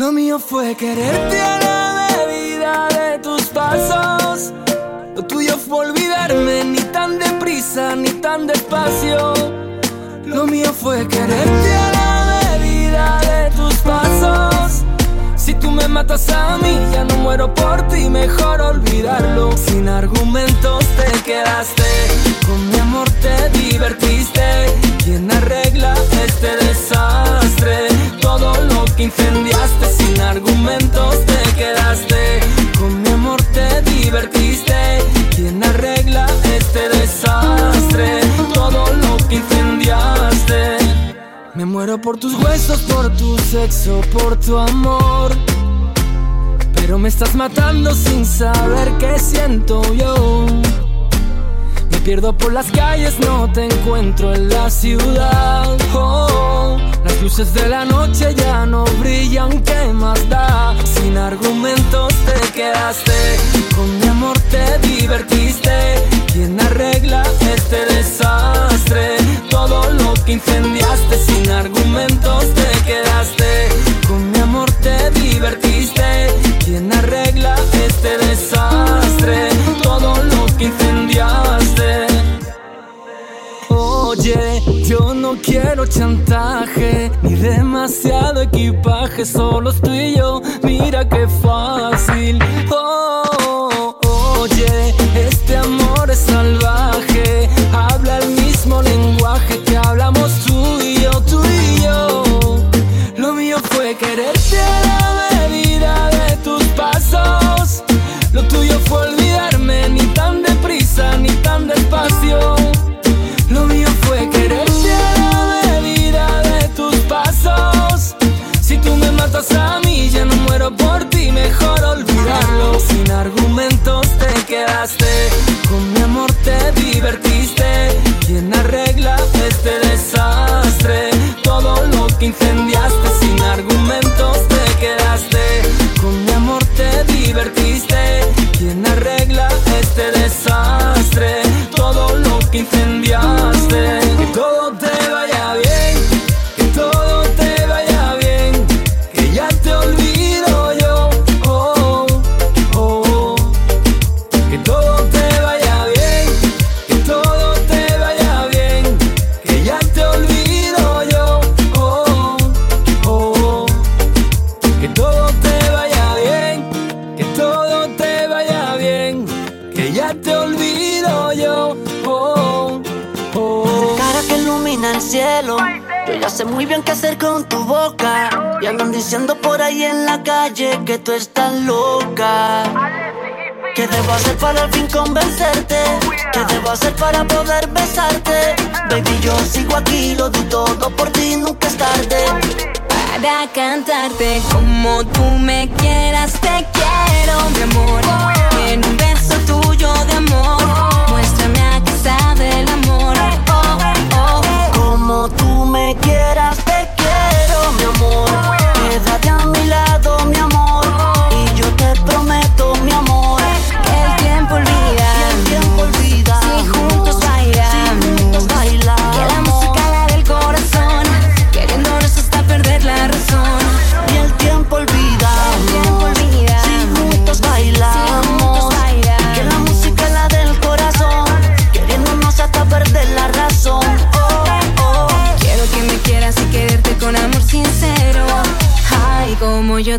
Lo mío fue quererte a la medida de tus pasos. Lo tuyo fue olvidarme ni tan deprisa ni tan despacio. Lo mío fue quererte a la medida de tus pasos. Si tú me matas a mí, ya no muero por ti, mejor olvidarlo. Sin argumentos te quedaste, con mi amor te divertiste. ¿Quién arregla este desastre? Todo lo que incendiaste, sin argumentos te quedaste. Con mi amor te divertiste. ¿Quién arregla este desastre? Todo lo que incendiaste. Me muero por tus huesos, por tu sexo, por tu amor. Pero me estás matando sin saber qué siento yo. Pierdo por las calles, no te encuentro en la ciudad. Oh, las luces de la noche ya no brillan, ¿qué más da? Sin argumentos te quedaste, con mi amor te divertiste. ¿Quién arregla este desastre? Todo lo que incendiaste, sin argumentos te quedaste. Te divertiste. ¿Quién arregla este desastre? Todo lo que incendiaste. Oye, yo no quiero chantaje ni demasiado equipaje, solo estoy yo, mira qué fácil. Oh, oye, este amor es salvaje, Sin argumentos te quedaste, con mi amor te divertiste. ¿Quién arregla este desastre? Todo lo que incendiaste, sin argumentos te quedaste. Con mi amor te divertiste. ¿Quién arregla este desastre? Todo lo que incendiaste. Muy bien qué hacer con tu boca. Y andan diciendo por ahí en la calle que tú estás loca. ¿Qué debo hacer para al fin convencerte? ¿Qué debo hacer para poder besarte? Baby, yo sigo aquí, lo di todo por ti, nunca es tarde. Para cantarte como tú me quieras, te quiero, mi amor. En un beso tuyo de amor,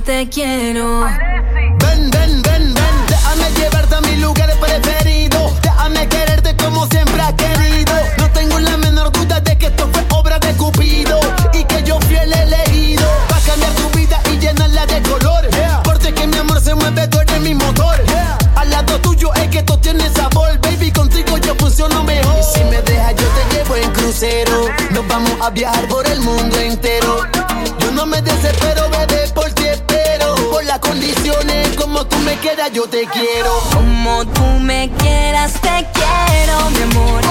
te quiero. Ven, ven, ven, ven, déjame llevarte a mi lugar preferido. Déjame quererte como siempre has querido. No tengo la menor duda de que esto fue obra de Cupido y que yo fui el elegido. para cambiar tu vida y llenarla de color. Porque que mi amor se mueve, tú eres mi motor. Al lado tuyo es que esto tiene sabor, baby. Contigo yo funciono mejor. Y si me dejas, yo te llevo en crucero. Nos vamos a viajar por el mundo entero. Yo no me desespero, me quieras, yo te quiero. Como tú me quieras, te quiero, mi amor.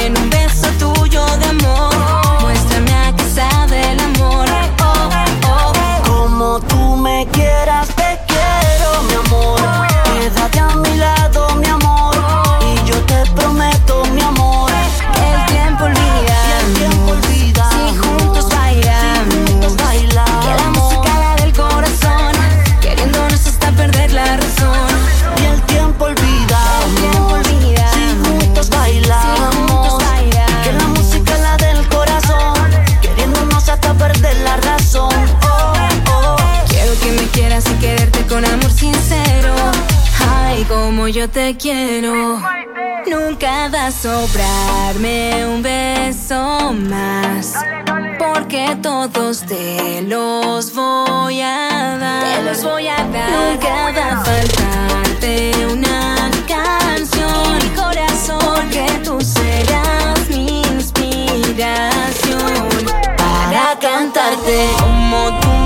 En un beso tuyo de amor, muéstrame a qué sabe el amor. Como tú me quieras, te quiero, mi amor. Quédate a mi lado, yo te quiero. Nunca va a sobrarme un beso más. Porque todos te los voy a dar. Te los voy a dar. Nunca va a faltarte una canción. Mi corazón. Porque tú serás mi inspiración. Para cantarte como tú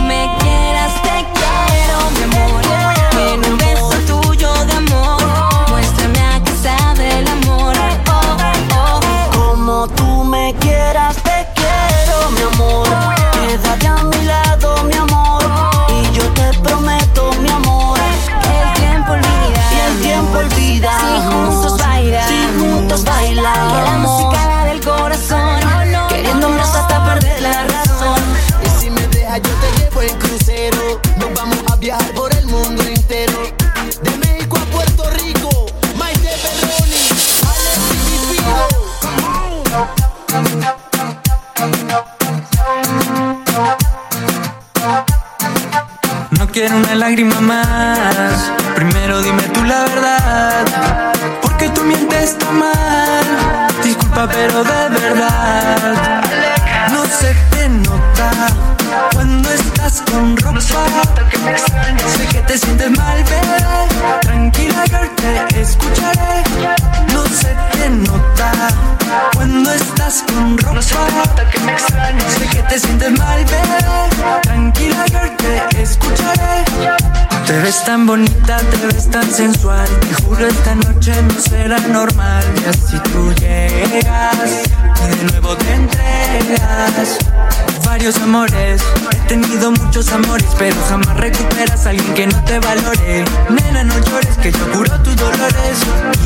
he tenido muchos amores, pero jamás recuperas a alguien que no te valore. Nena, no llores, que yo curo tus dolores.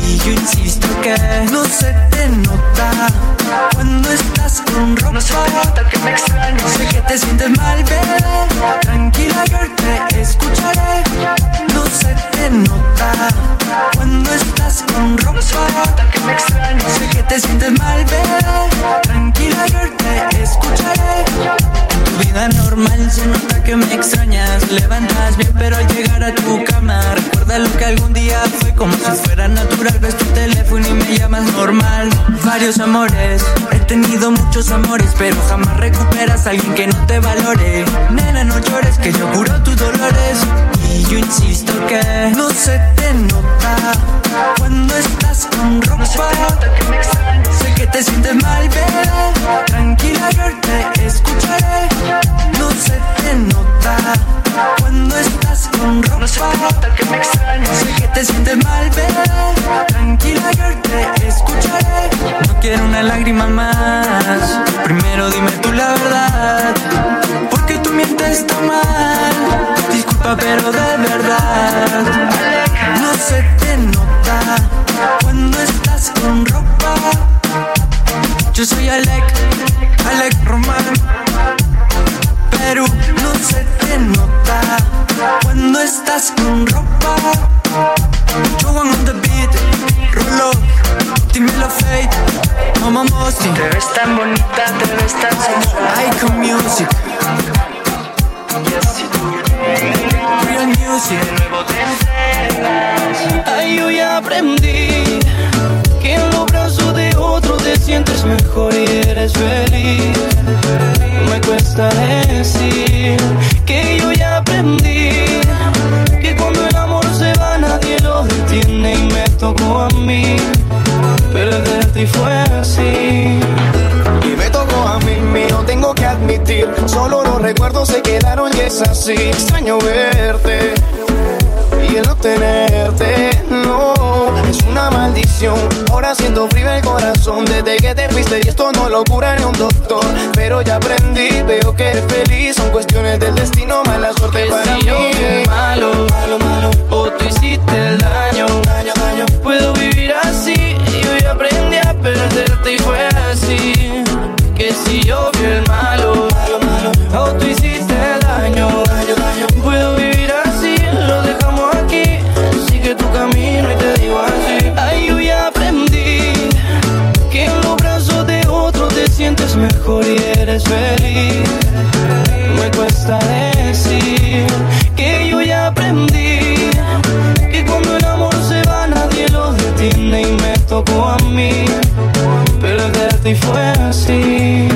Y yo insisto que no se te nota cuando estás con ropa. No se te nota que me extrañas. Sé que te sientes mal, bebé. Tranquila, girl, te escucharé. No se te nota cuando estás con ropa. No se te nota que me extrañas. Sé que te sientes mal, bebé. Amores, he tenido muchos amores, pero jamás recuperas a alguien que no te valore. Nena, no llores, que yo curo tus dolores. Y yo insisto que no se te nota cuando estás con ropa. Sé que te sientes mal, bebé. Tranquila, girl, te escucharé. No se te nota cuando estás con ropa. que me Sé que te sientes mal, bebé. Tranquila, girl, te escucharé. No quiero una lágrima más. Primero dime tú la verdad. Porque tú mientes tan mal. Disculpa, pero de verdad. No se te nota cuando estás con ropa. Yo soy Alec, Alec Román. Pero no se te nota cuando estás con ropa. Joan on the beat, Rolo, dímelo Fate, Mama Mosti. Te ves tan bonita, te ves tan sensual. Icon Music. Real Music. De nuevo te entregas. Ay, yo ya aprendí que en los brazos de otro te sientes mejor y eres feliz. Me cuesta decir que yo ya aprendí que cuando el amor se va nadie lo detiene y me tocó a mí. Perderte y fue así. Y me tocó a mí, mío, tengo que admitir. Solo los recuerdos se quedaron y es así. Extraño verte y el no tenerte, no, es una maldición. El corazón desde que te fuiste y esto no lo cura ni un doctor. Pero ya aprendí, veo que eres feliz. Son cuestiones del destino, mala suerte para si yo mí. fui malo, malo, malo, o tú hiciste el daño, daño, daño. Puedo vivir así, yo ya aprendí a perderte y fue así. fue así.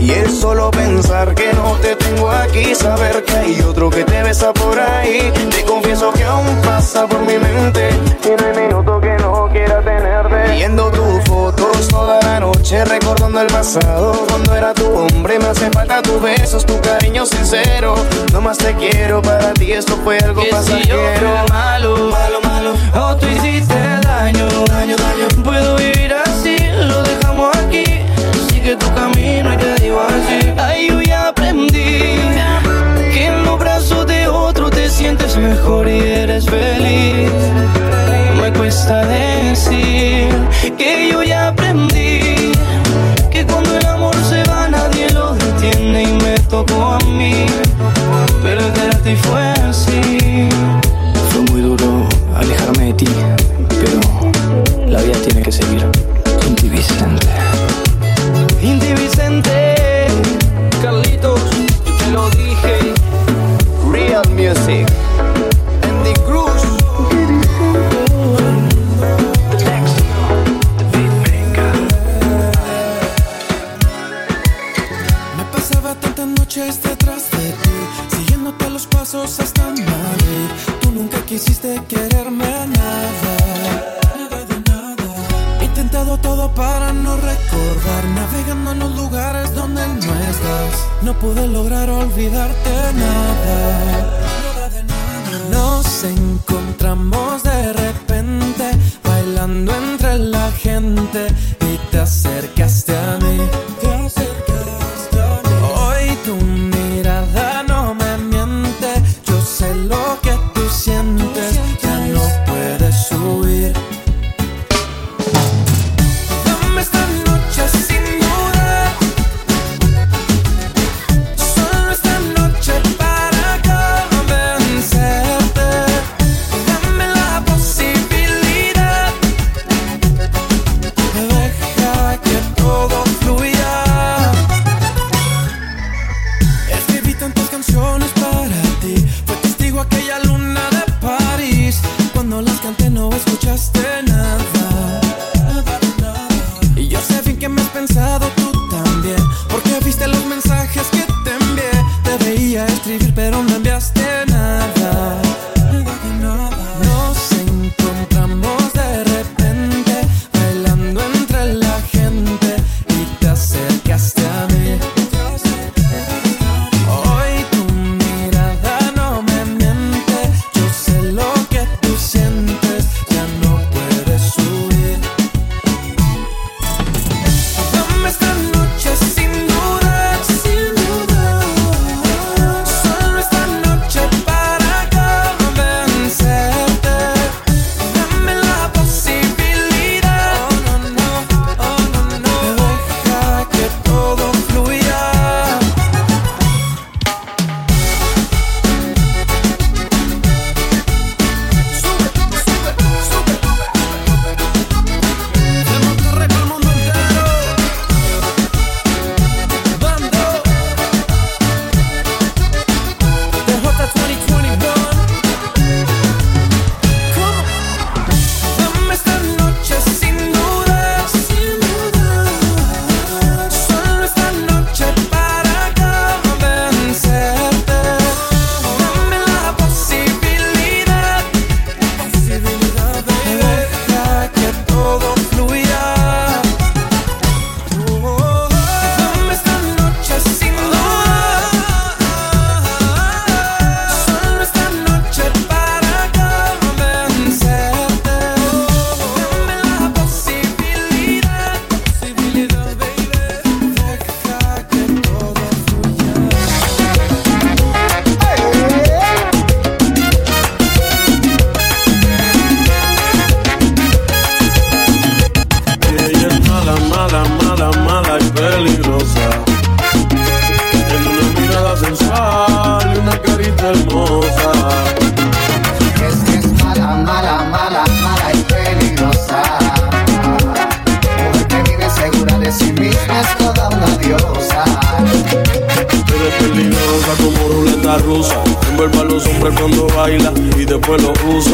Y el solo pensar que no te tengo aquí, saber que hay otro que te besa por ahí. Te confieso que aún pasa por mi mente. Y no hay minuto que no quiera tenerte. Viendo tus fotos toda la noche, recordando el pasado. Cuando era tu hombre, me hace falta tus besos, tu cariño sincero. No más te quiero, para ti esto fue algo que pasajero. Malo, malo, malo. O tú hiciste daño, daño, daño. Puedo vivir así sigue tu camino y te digo así. Ay, yo ya aprendí que en los brazos de otro te sientes mejor y eres feliz. Me cuesta decir que yo ya aprendí que cuando el amor se va nadie lo detiene y me tocó a mí. Perderte fue así. Fue muy duro alejarme de ti, pero la vida tiene que seguir. Inti Vicente. music.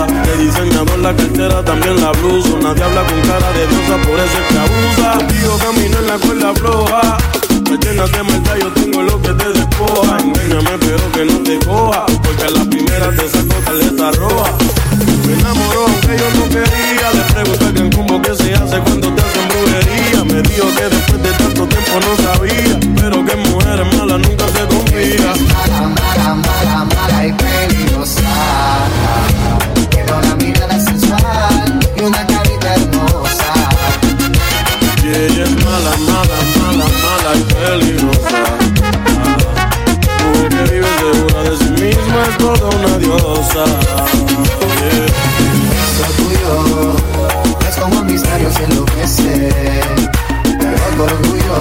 Te dicen mi amor la cartera, también la blusa. Nadie habla con cara de diosa, por eso es que abusa. Contigo camino en la cuerda floja. Me llenas de maldad, yo tengo lo que te despoja. Engáñame, pero que no te coja. Porque a la primera te saco caleta roja. Me enamoró aunque yo no quería. Le pregunté bien cómo que se hace cuando te hacen brujería. Me dijo que después de tanto tiempo no sabía. Pero que mujeres malas nunca se confía. Mala, mala, mala, mala y peligrosa. Tiene una mirada sensual y una carita hermosa. Y ella es mala, mala, mala, mala y peligrosa. Mujer que vive segura de sí misma es toda una diosa. Yeah. Eso tuyo es como mis labios enloquecen. Pero tu orgullo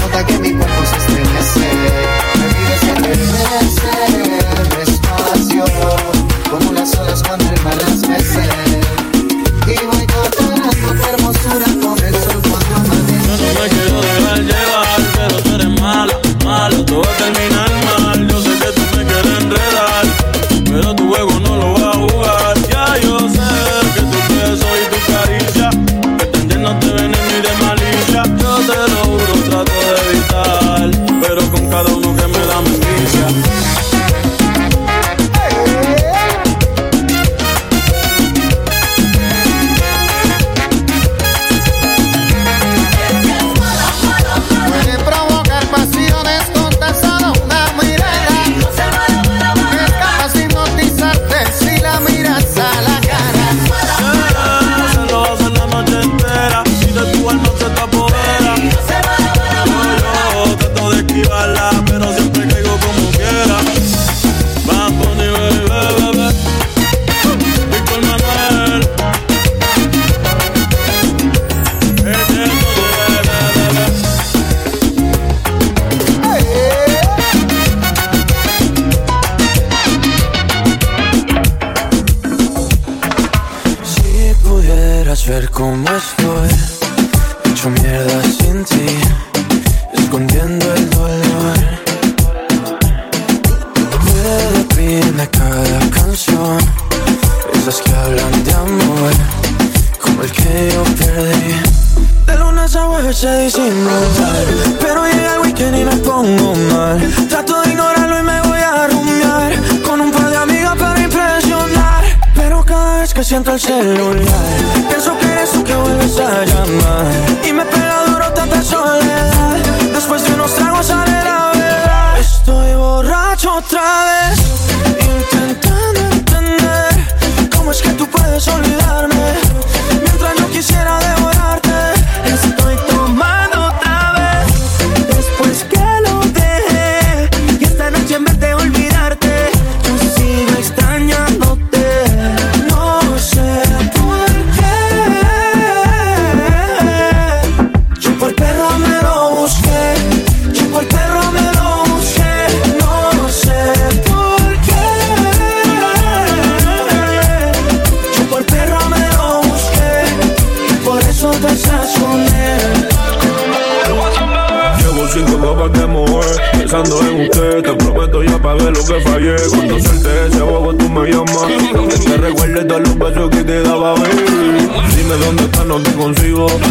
nota que mi cuerpo se estremece. Me pides todo va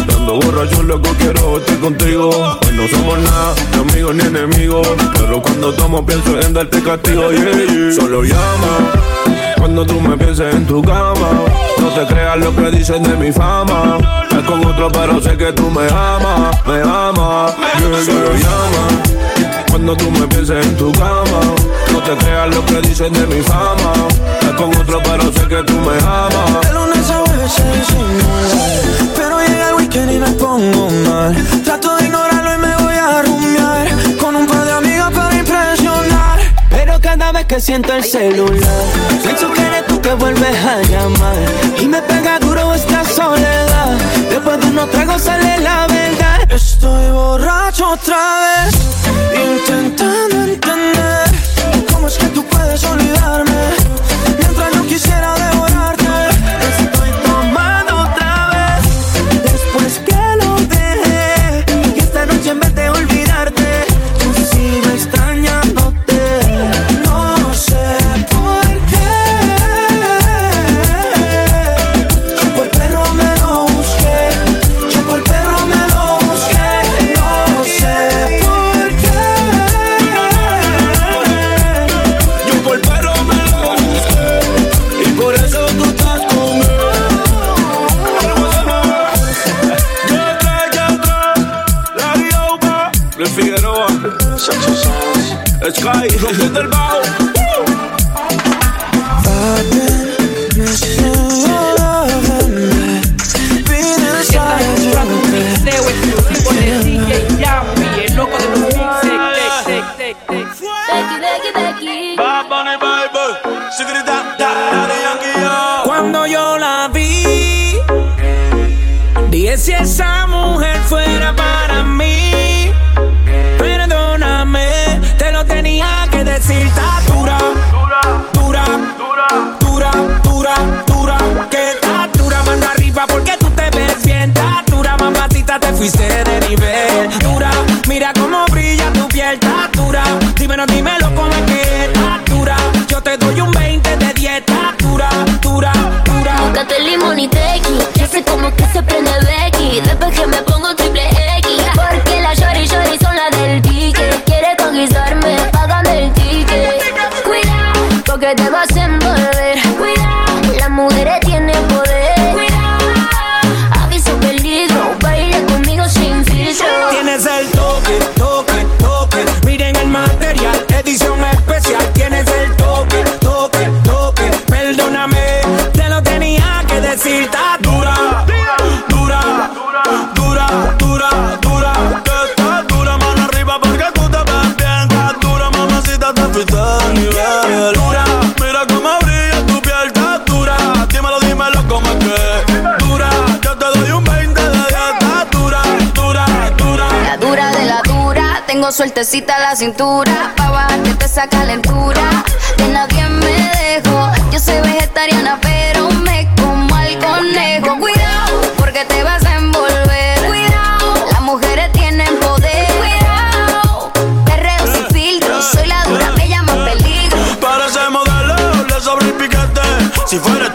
Dando borracho loco quiero estar contigo Hoy no somos nada, ni amigos ni enemigos Pero cuando tomo pienso en darte castigo yeah, yeah. Solo llama cuando tú me pienses en tu cama, no te creas lo que dicen de mi fama. Es con otro, pero sé que tú me amas, me amas. Yeah, Solo llama. Cuando tú me pienses en tu cama, no te creas lo que dicen de mi fama. Es con otro, pero sé que tú me amas. De lunes a jueves se Pero llega el weekend y me pongo mal. Trato de ignorarlo y me voy a rumiar Con un par de amigas para impresionar. Pero cada vez que siento el celular Pienso que eres tú que vuelves a llamar. Y me pega duro esta soledad. Después de unos tragos sale la verdad. Estoy borracho otra vez Intentando entender Es que tú puedes olvidarme. Mientras yo quisiera devorarte Cuando yo la vi, dije si esa mujer fuera para mí. salsita dura, dura, dura, dura, dura, dura, que está manda arriba porque tú te ves bien, está dura, te fuiste de nivel, dura, mira cómo brilla tu piel, está dura, dímelo, dímelo cómo es que está yo te doy un 20 de dieta, dura, dura, dura. Búscate limón y tequi, ya sé cómo que se prende Becky, después que me pongo sueltecita la cintura, pa' bajarte te esa calentura. De nadie me dejo, yo soy vegetariana, pero me como al conejo. Cuidado, porque te vas a envolver. Cuidado, las mujeres tienen poder. Cuidado, perreo sin eh, filtro, eh, soy la dura, me eh, llaman peligro. Para ese modelo, le sobre el piquete. Si fuera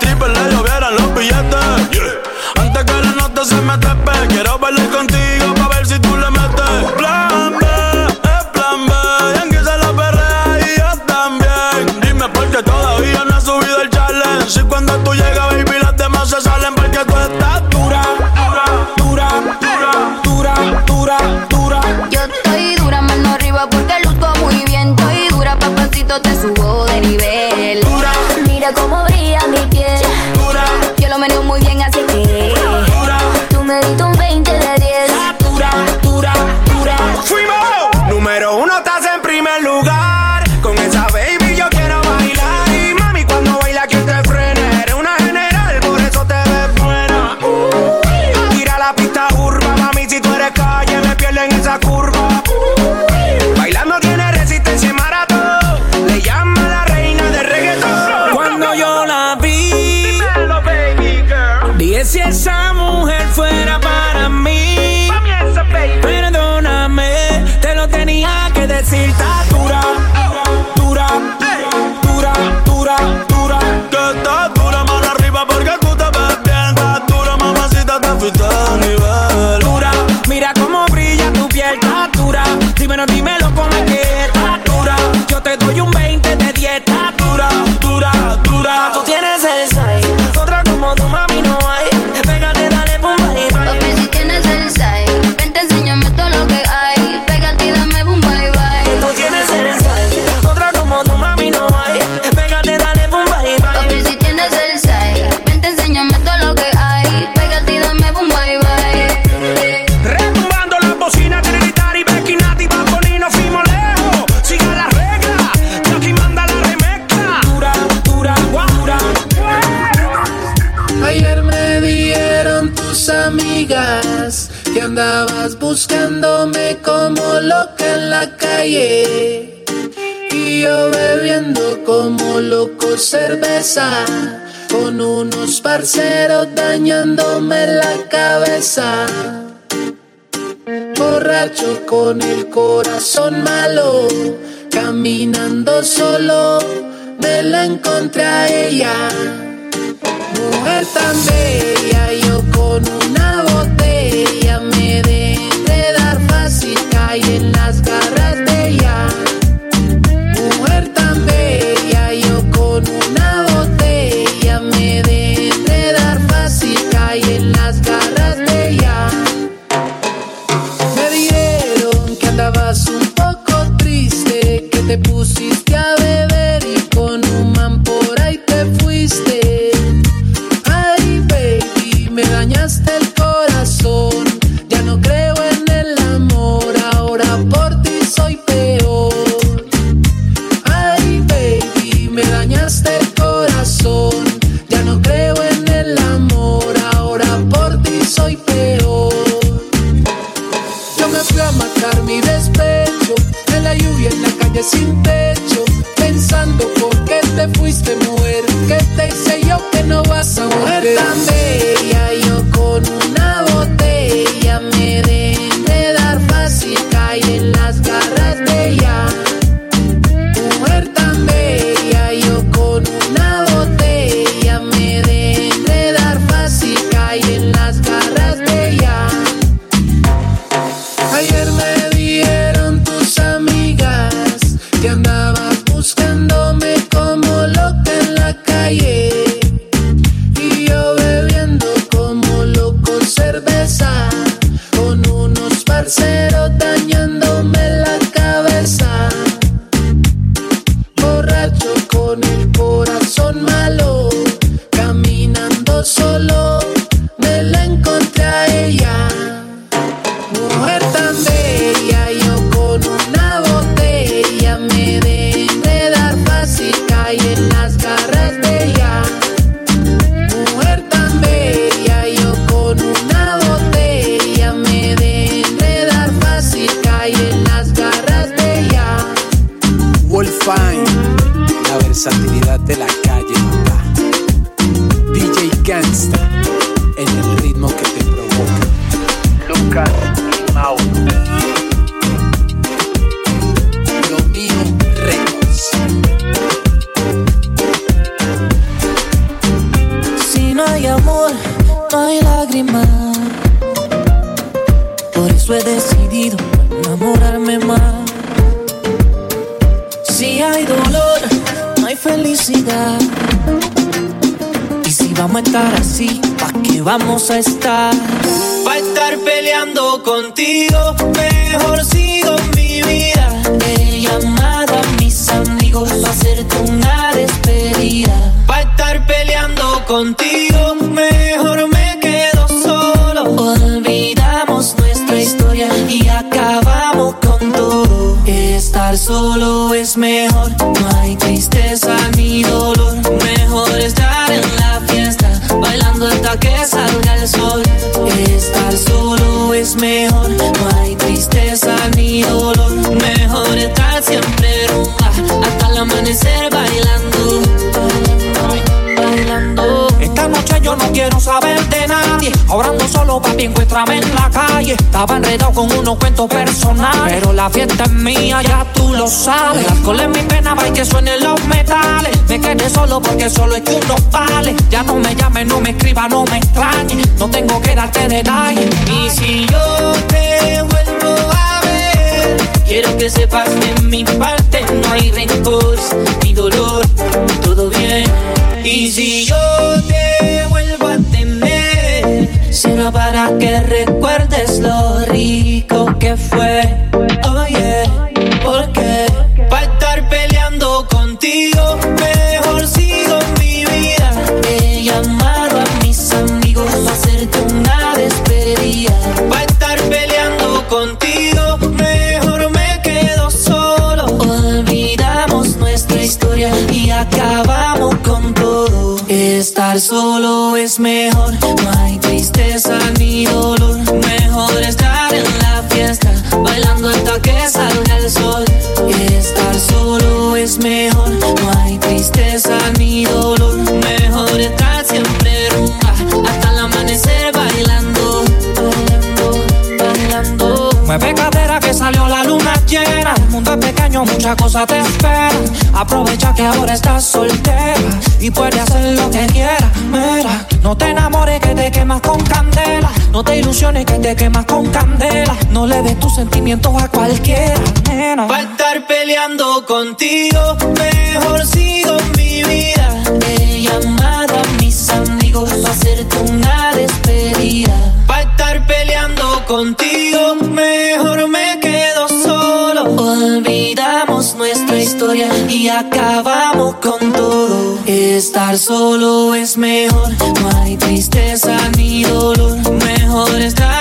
amigas que andabas buscándome como loca en la calle. Y yo bebiendo como loco cerveza con unos parceros dañándome la cabeza. Borracho con el corazón malo, caminando solo, me la encontré a ella. Mujer tan bella y no, no. La quiero saber de nadie. Ahora ando solo, papi, encuéntrame en la calle. Estaba enredado con unos cuentos personales. Pero la fiesta es mía, ya tú lo sabes. El alcohol es mi pena, y que suenen los metales. Me quedé solo porque solo es que uno vale. Ya no me llames, no me escriba, no me extrañe. No tengo que darte detalles. Y si yo te vuelvo a ver, quiero que sepas que en mi parte no hay rencor ni dolor, todo bien. Y si yo te Será para que recuerdes lo rico que fue. Oye, porque Estar solo es mejor, no hay tristeza ni dolor. Mejor estar en la fiesta, bailando hasta que salga el sol. Estar solo es mejor, no hay tristeza ni dolor. Mejor estar siempre rumba, hasta el amanecer bailando. Bailando, Mueve cadera que salió la luna llena. El mundo es pequeño, muchas cosas te esperan. Aprovecha que ahora estás soltera y puedes hacer lo que quieras. Mira, no te enamores que te quemas con candela. No te ilusiones que te quemas con candela. No le des tus sentimientos a cualquiera, nena. Va a estar peleando contigo, mejor sigo mi vida. he llamado a mis amigos para hacerte una despedida. Va a estar peleando contigo, acabamos con todo. Estar solo es mejor, no hay tristeza ni dolor. Mejor estar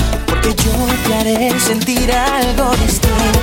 haré sentir algo distinto.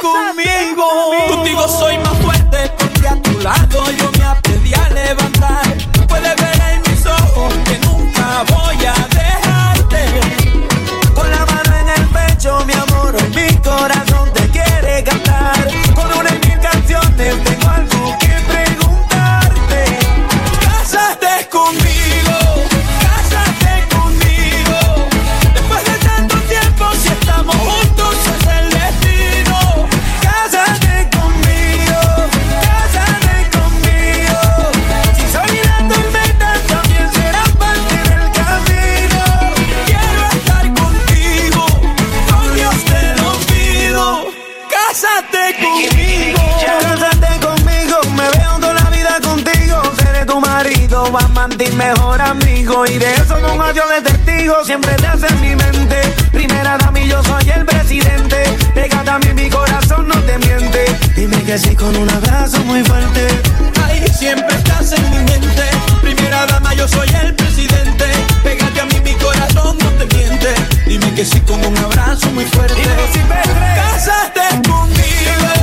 Contigo soy más fuerte porque a tu lado yo me aprendí a levantar. Puedes ver en mis ojos que nunca voy a siempre te hace en mi mente. Primera dama y yo soy el presidente. Pegada a mí, mi corazón no te miente. Dime que sí con un abrazo muy fuerte. Ay, siempre estás en mi mente. Primera dama, yo soy el presidente. Pégate a mí, mi corazón no te miente. Dime que sí con un abrazo muy fuerte. Dime si conmigo.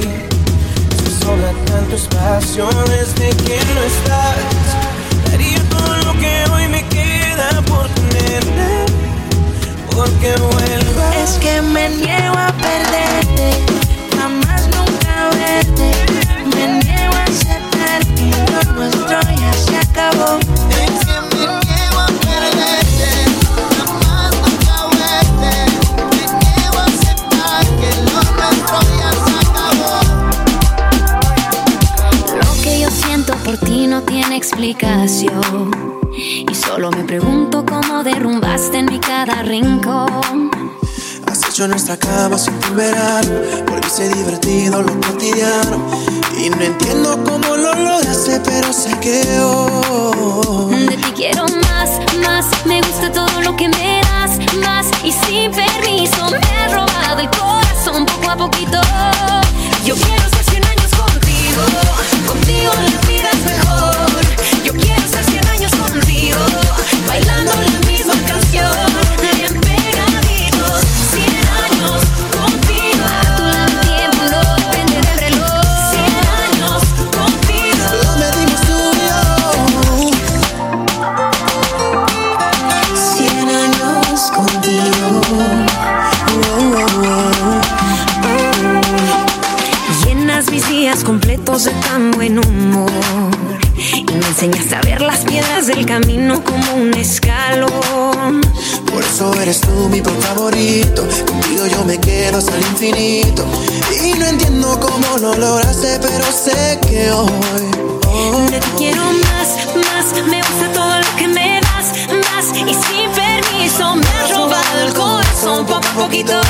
ti. Se sobran tantas pasiones de que no estás. Daría todo lo que hoy me queda por tenerte, porque vuelvas. Es que me niego a perderte, jamás nunca verte. Me niego a aceptar que lo nuestro ya se acabó. explicación. Y solo me pregunto cómo derrumbaste en mi cada rincón. Has hecho nuestra cama sin tu verano, volviste divertido lo cotidiano. Y no entiendo cómo lo lograste, pero sé que hoy. De ti quiero más, más. Me gusta todo lo que me das, más. Y sin permiso me he robado el corazón poco a poquito. Yo quiero estar 100 años contigo, contigo la vida es mejor. Yo quiero estar 100 años contigo, bailando eres tú mi pop favorito. Contigo yo me quedo hasta el infinito. Y no entiendo cómo lo lograste, pero sé que hoy. hoy de ti quiero más, más. Me gusta todo lo que me das, más. Y sin permiso me has robado el corazón poco a poquito.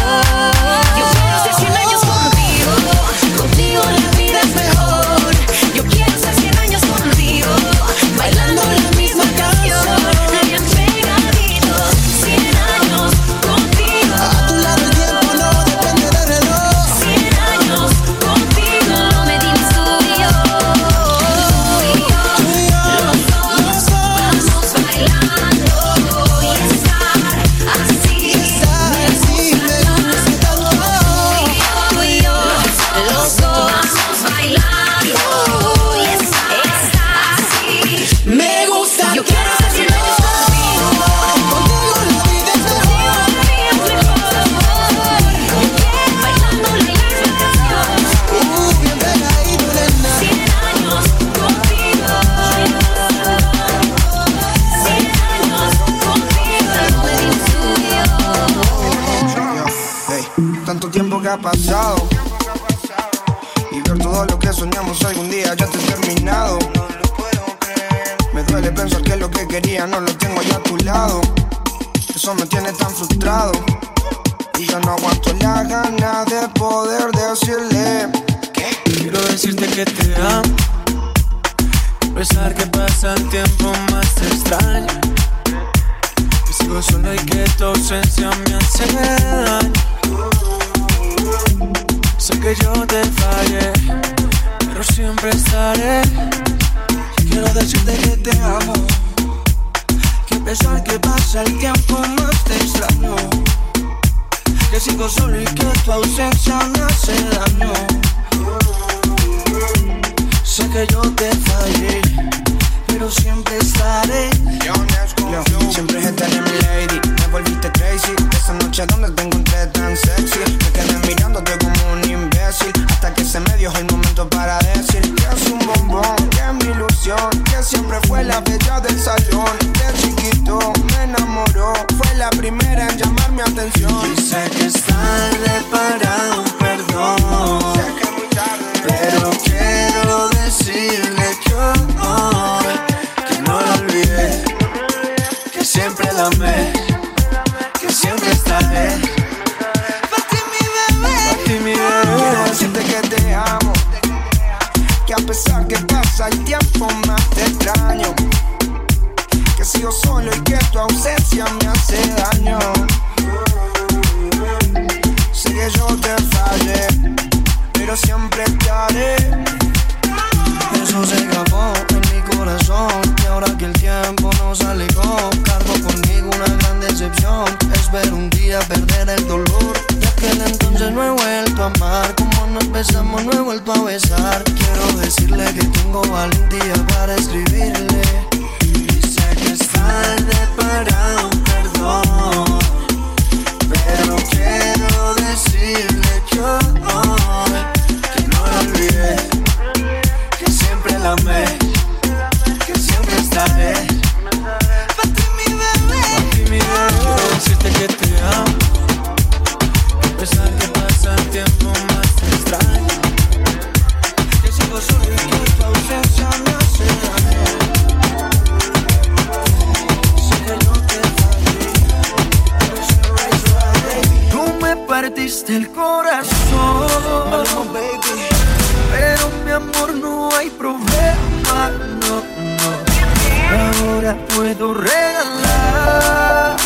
puedo regalar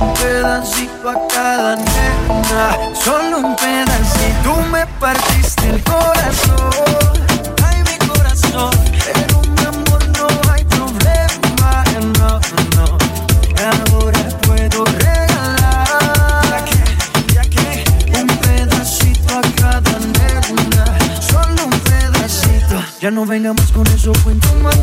un pedacito a cada nena, solo un pedacito. Tú me partiste el corazón, ay mi corazón. en un amor no hay problema, no, no. Ahora puedo regalar ya que, un pedacito a cada nena, solo un pedacito. Ya no bailamos con eso, cuento más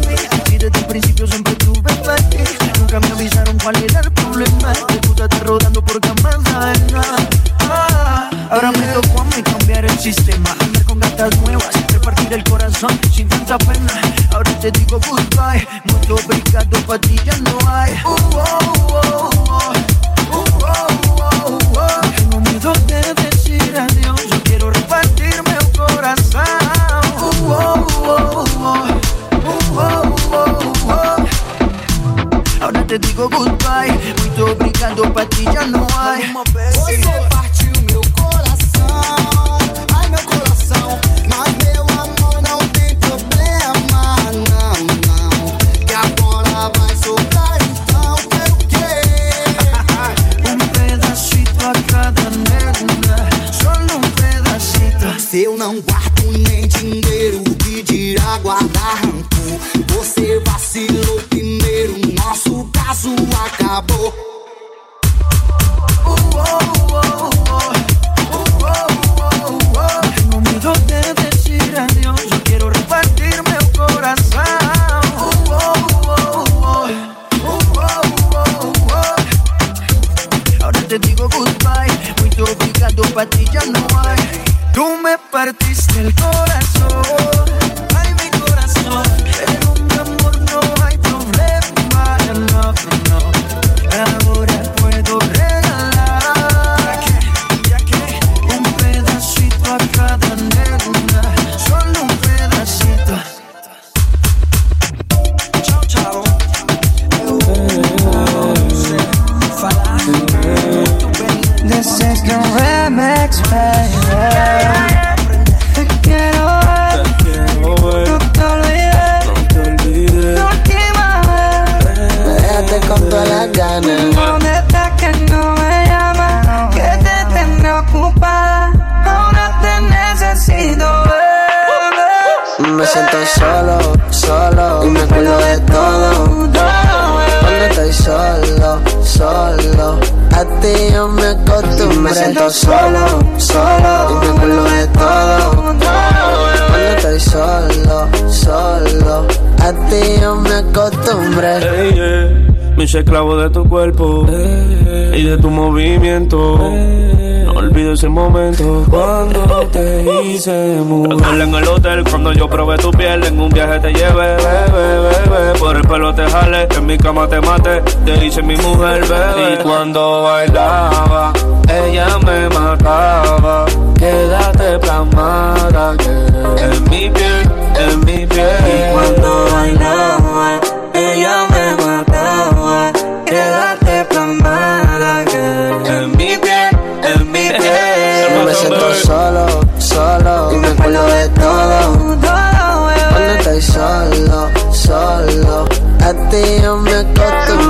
digo goodbye, muy obrigado, para ti ya no hay. Tú me partiste el corazón, siento solo, solo y me acuerdo de todo. Cuando estoy solo, solo, a ti yo me acostumbré. Ey, yeah. Me hice esclavo de tu cuerpo y de tu movimiento. No olvido ese momento cuando te hice mujer. en el hotel cuando yo probé tu piel. En un viaje te llevé, bebé, bebé. Por el pelo te jale, en mi cama te maté. Te hice mi mujer, bebé. Y cuando bailaba, ella me mataba. Quédate plasmada que en mi piel, en mi piel. Y cuando bailaba, ella me mataba. Quédate plasmada que en mi piel, en mi piel. Me siento solo, solo y me acuerdo de todo. Cuando estoy solo, solo, a ti yo me.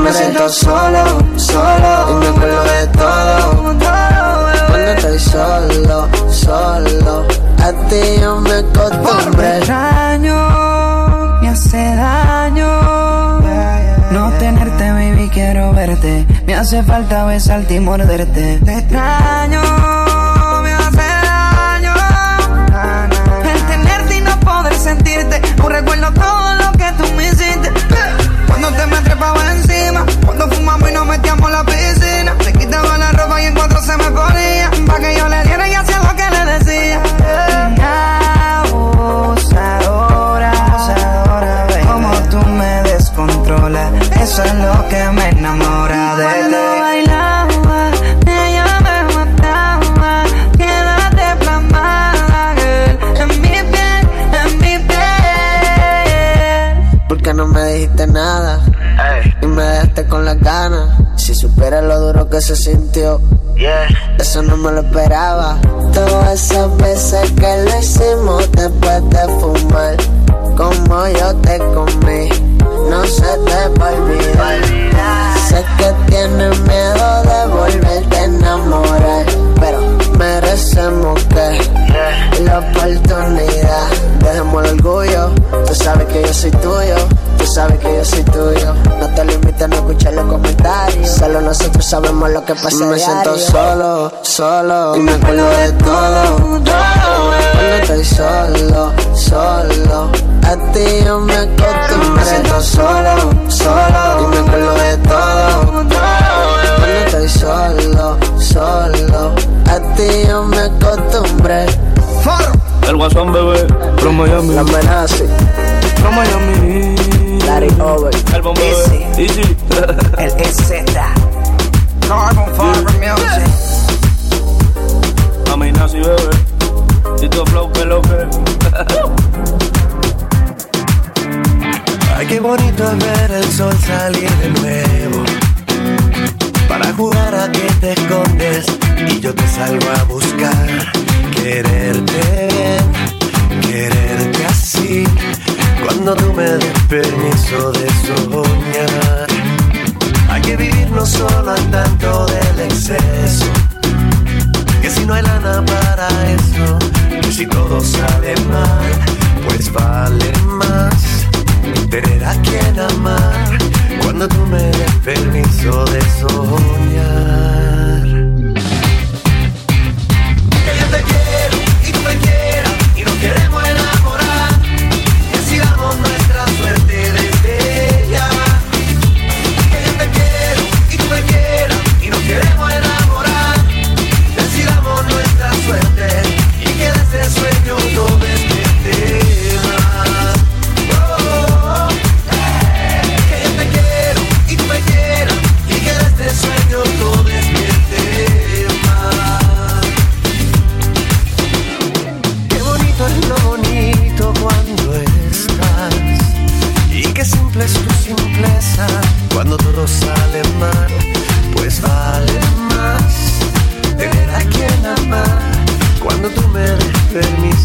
Me siento solo, solo y me acuerdo de todo. Cuando estoy solo, solo, a ti yo me acostumbré. extraño, me hace daño. No tenerte, baby, quiero verte. Me hace falta besarte y morderte. Te extraño, me hace daño. El tenerte y no poder sentirte. No recuerdo todo lo trepaba encima. Cuando fumamos y nos metíamos la piscina. Te quitaba la ropa y en cuatro se me ponía. Pa' que yo le diera y hacía lo que le decía. Abusadora, abusadora, baby. Como tú me descontrolas. Eso es lo que me Supieras lo duro que se sintió, eso no me lo esperaba. Todas esas veces que lo hicimos después de fumar, como yo te comí, no se te va a olvidar. Sé que tienes miedo de volverte a enamorar, merecemos que la oportunidad. Dejemos el orgullo, tú sabes que yo soy tuyo. Tú sabes que yo soy tuyo. No te limites a no escuchar los comentarios. Solo nosotros sabemos lo que pasa. Me siento solo, solo. Y me acuerdo de todo. Cuando estoy solo, solo. A ti yo me acostumbré. Me siento solo, solo. Y me acuerdo de todo. Cuando estoy solo, solo ti yo me acostumbré. El guasón bebé, from Miami. La amenaza. From Miami. Larry Over. El bombo Easy. Easy. El EZ. Carbon Fiber Music. Amenaza bebé. Y tu flow que lo que. Ay, qué bonito es ver el sol salir de nuevo para jugar a que te escondes y yo te salgo a buscar. Quererte quererte así, cuando tú me des permiso de soñar. Hay que vivir no solo al tanto del exceso, que si no hay lana para eso, que si todo sale mal, pues vale más tener a quien amar cuando tú me des permiso de soñar.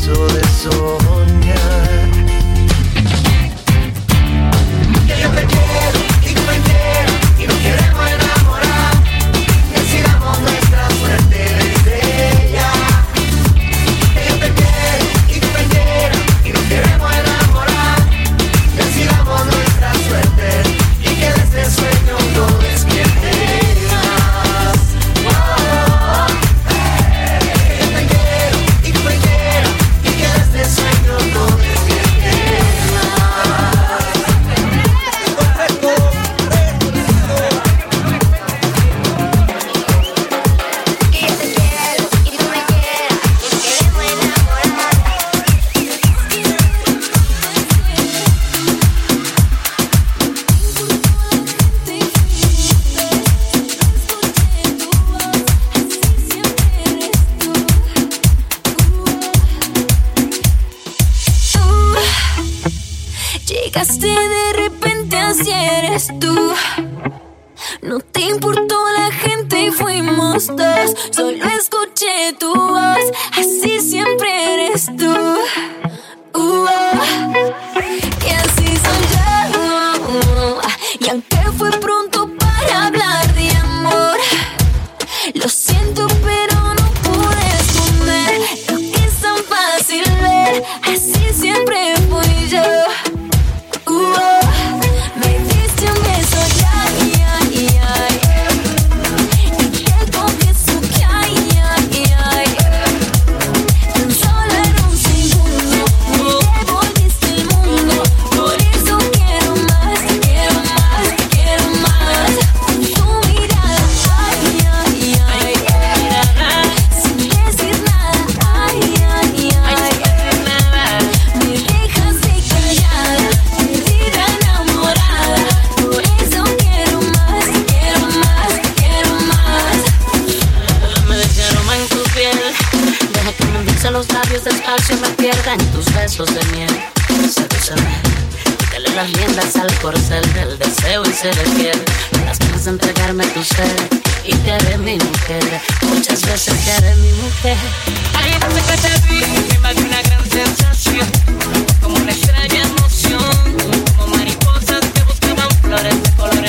eso de eso por ser del deseo y ser fiel. Las de entregarme tu ser y te haré mi mujer. Muchas veces te haré mi mujer. Ahí no sé que te vi, me imagino una gran sensación, como una extraña emoción, como mariposas que buscaban flores de color.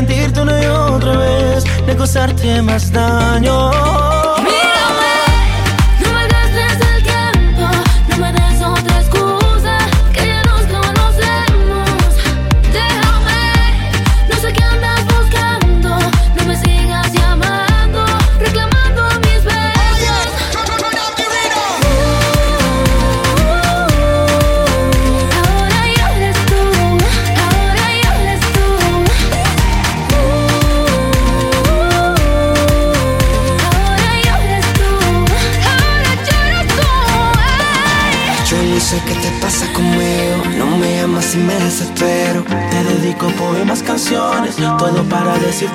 mentirte una y otra vez, de causarte más daño.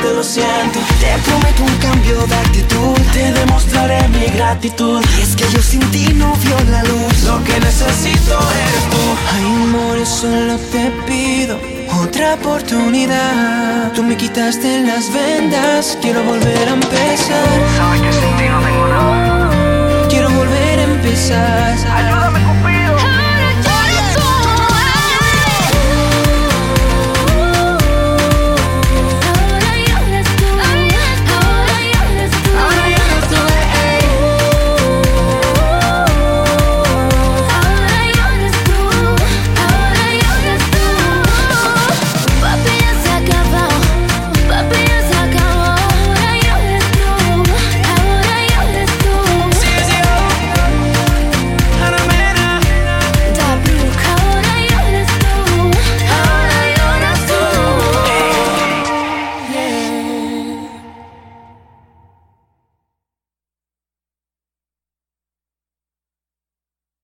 te lo siento. Te prometo un cambio de actitud. Te demostraré mi gratitud. Y es que yo sin ti no vio la luz. Lo que necesito eres tú. Ay, amor, solo te pido otra oportunidad. Tú me quitaste las vendas. Quiero volver a empezar. Sabes que sin ti no tengo nada. Quiero volver a empezar.